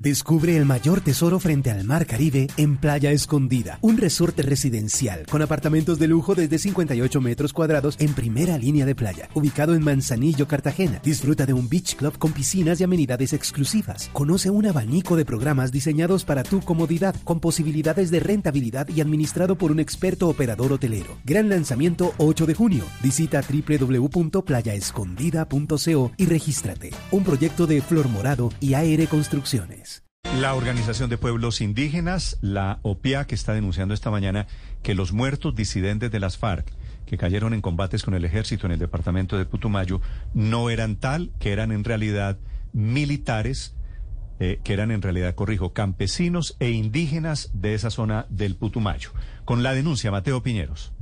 Descubre el mayor tesoro frente al mar Caribe en Playa Escondida, un resorte residencial con apartamentos de lujo desde 58 metros cuadrados en primera línea de playa, ubicado en Manzanillo, Cartagena. Disfruta de un beach club con piscinas y amenidades exclusivas. Conoce un abanico de programas diseñados para tu comodidad, con posibilidades de rentabilidad y administrado por un experto operador hotelero. Gran lanzamiento 8 de junio. Visita www.playaescondida.co y regístrate. Un proyecto de Flor Morado y AR Construcciones. La Organización de Pueblos Indígenas, la OPIAC, está denunciando esta mañana que los muertos disidentes de las FARC que cayeron en combates con el ejército en el departamento de Putumayo no eran tal, que eran en realidad militares, eh, que eran en realidad, corrijo, campesinos e indígenas de esa zona del Putumayo. Con la denuncia, Mateo Piñeros.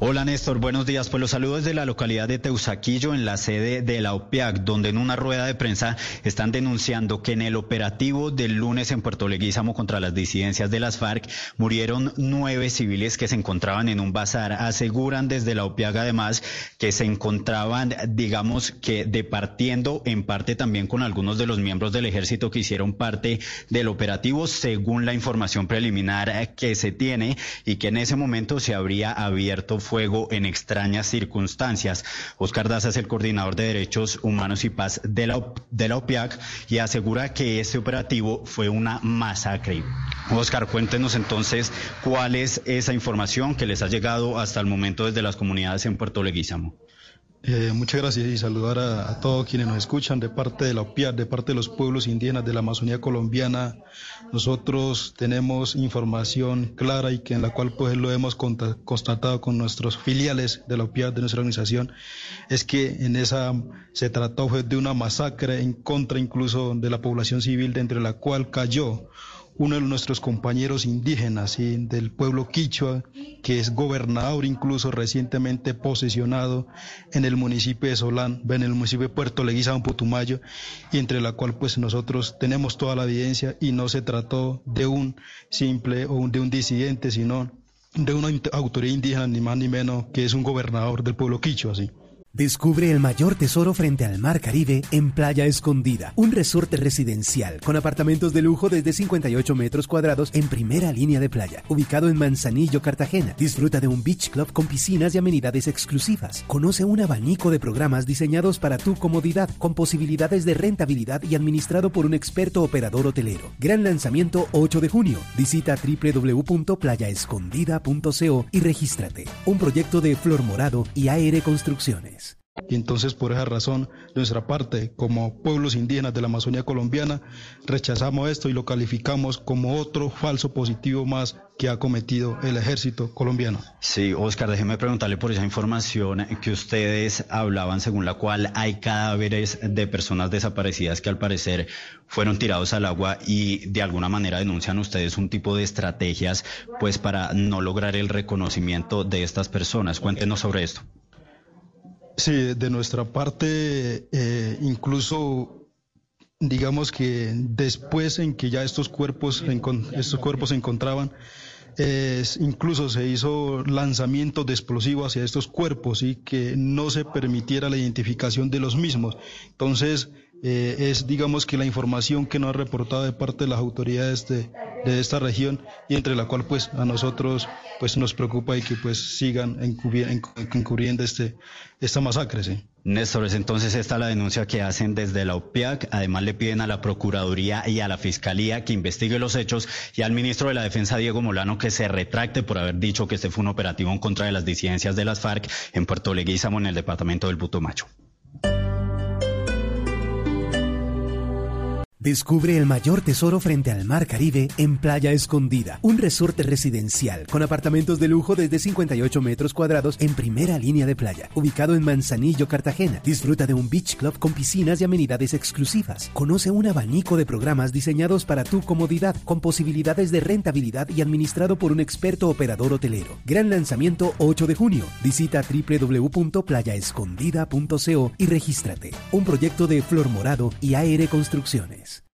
Hola Néstor, buenos días. Pues los saludos de la localidad de Teusaquillo, en la sede de la OPEAC, donde en una rueda de prensa están denunciando que en el operativo del lunes en Puerto Leguízamo contra las disidencias de las FARC murieron nueve civiles que se encontraban en un bazar. Aseguran desde la OPEAC además que se encontraban, digamos que departiendo en parte también con algunos de los miembros del ejército que hicieron parte del operativo, según la información preliminar que se tiene y que en ese momento se habría abierto fuego en extrañas circunstancias. Oscar Daza es el coordinador de Derechos Humanos y Paz de la, de la OPIAC y asegura que este operativo fue una masacre. Oscar, cuéntenos entonces cuál es esa información que les ha llegado hasta el momento desde las comunidades en Puerto Leguízamo. Eh, muchas gracias y saludar a, todos quienes nos escuchan de parte de la OPIAC, de parte de los pueblos indígenas de la Amazonía colombiana. Nosotros tenemos información clara y que en la cual pues lo hemos constatado con nuestros filiales de la OPIAC, de nuestra organización, es que en esa se trató de una masacre en contra incluso de la población civil, dentro de la cual cayó uno de nuestros compañeros indígenas del pueblo quichua, que es gobernador incluso recientemente posesionado en el municipio de Solán, en el municipio de Puerto Leguízamo, Putumayo, y entre la cual pues nosotros tenemos toda la evidencia y no se trató de un simple o de un disidente, sino de una autoridad indígena, ni más ni menos, que es un gobernador del pueblo quichua. Descubre el mayor tesoro frente al mar Caribe en Playa Escondida, un resorte residencial con apartamentos de lujo desde 58 metros cuadrados en primera línea de playa, ubicado en Manzanillo, Cartagena. Disfruta de un beach club con piscinas y amenidades exclusivas. Conoce un abanico de programas diseñados para tu comodidad, con posibilidades de rentabilidad y administrado por un experto operador hotelero. Gran lanzamiento 8 de junio. Visita www.playaescondida.co y regístrate. Un proyecto de Flor Morado y AR Construcciones. Y entonces por esa razón, nuestra parte, como pueblos indígenas de la Amazonía colombiana, rechazamos esto y lo calificamos como otro falso positivo más que ha cometido el ejército colombiano. Sí, Oscar, déjeme preguntarle por esa información que ustedes hablaban, según la cual hay cadáveres de personas desaparecidas que al parecer fueron tirados al agua y de alguna manera denuncian ustedes un tipo de estrategias pues para no lograr el reconocimiento de estas personas. Cuéntenos sobre esto. Sí, de nuestra parte, eh, incluso digamos que después en que ya estos cuerpos, estos cuerpos se encontraban, incluso se hizo lanzamiento de explosivos hacia estos cuerpos y que no se permitiera la identificación de los mismos. Entonces, eh, es digamos que la información que nos ha reportado de parte de las autoridades de, de esta región y entre la cual pues a nosotros pues nos preocupa y que pues sigan encubriendo este, esta masacre. ¿sí? Néstor, entonces esta la denuncia que hacen desde la OPIAC. Además le piden a la Procuraduría y a la Fiscalía que investigue los hechos y al ministro de la Defensa, Diego Molano, que se retracte por haber dicho que este fue un operativo en contra de las disidencias de las FARC en Puerto Leguízamo, en el departamento del Putumayo. Descubre el mayor tesoro frente al mar Caribe en Playa Escondida, un resorte residencial con apartamentos de lujo desde 58 metros cuadrados en primera línea de playa, ubicado en Manzanillo, Cartagena. Disfruta de un beach club con piscinas y amenidades exclusivas. Conoce un abanico de programas diseñados para tu comodidad, con posibilidades de rentabilidad y administrado por un experto operador hotelero. Gran lanzamiento 8 de junio. Visita www.playaescondida.co y regístrate. Un proyecto de Flor Morado y AR Construcciones.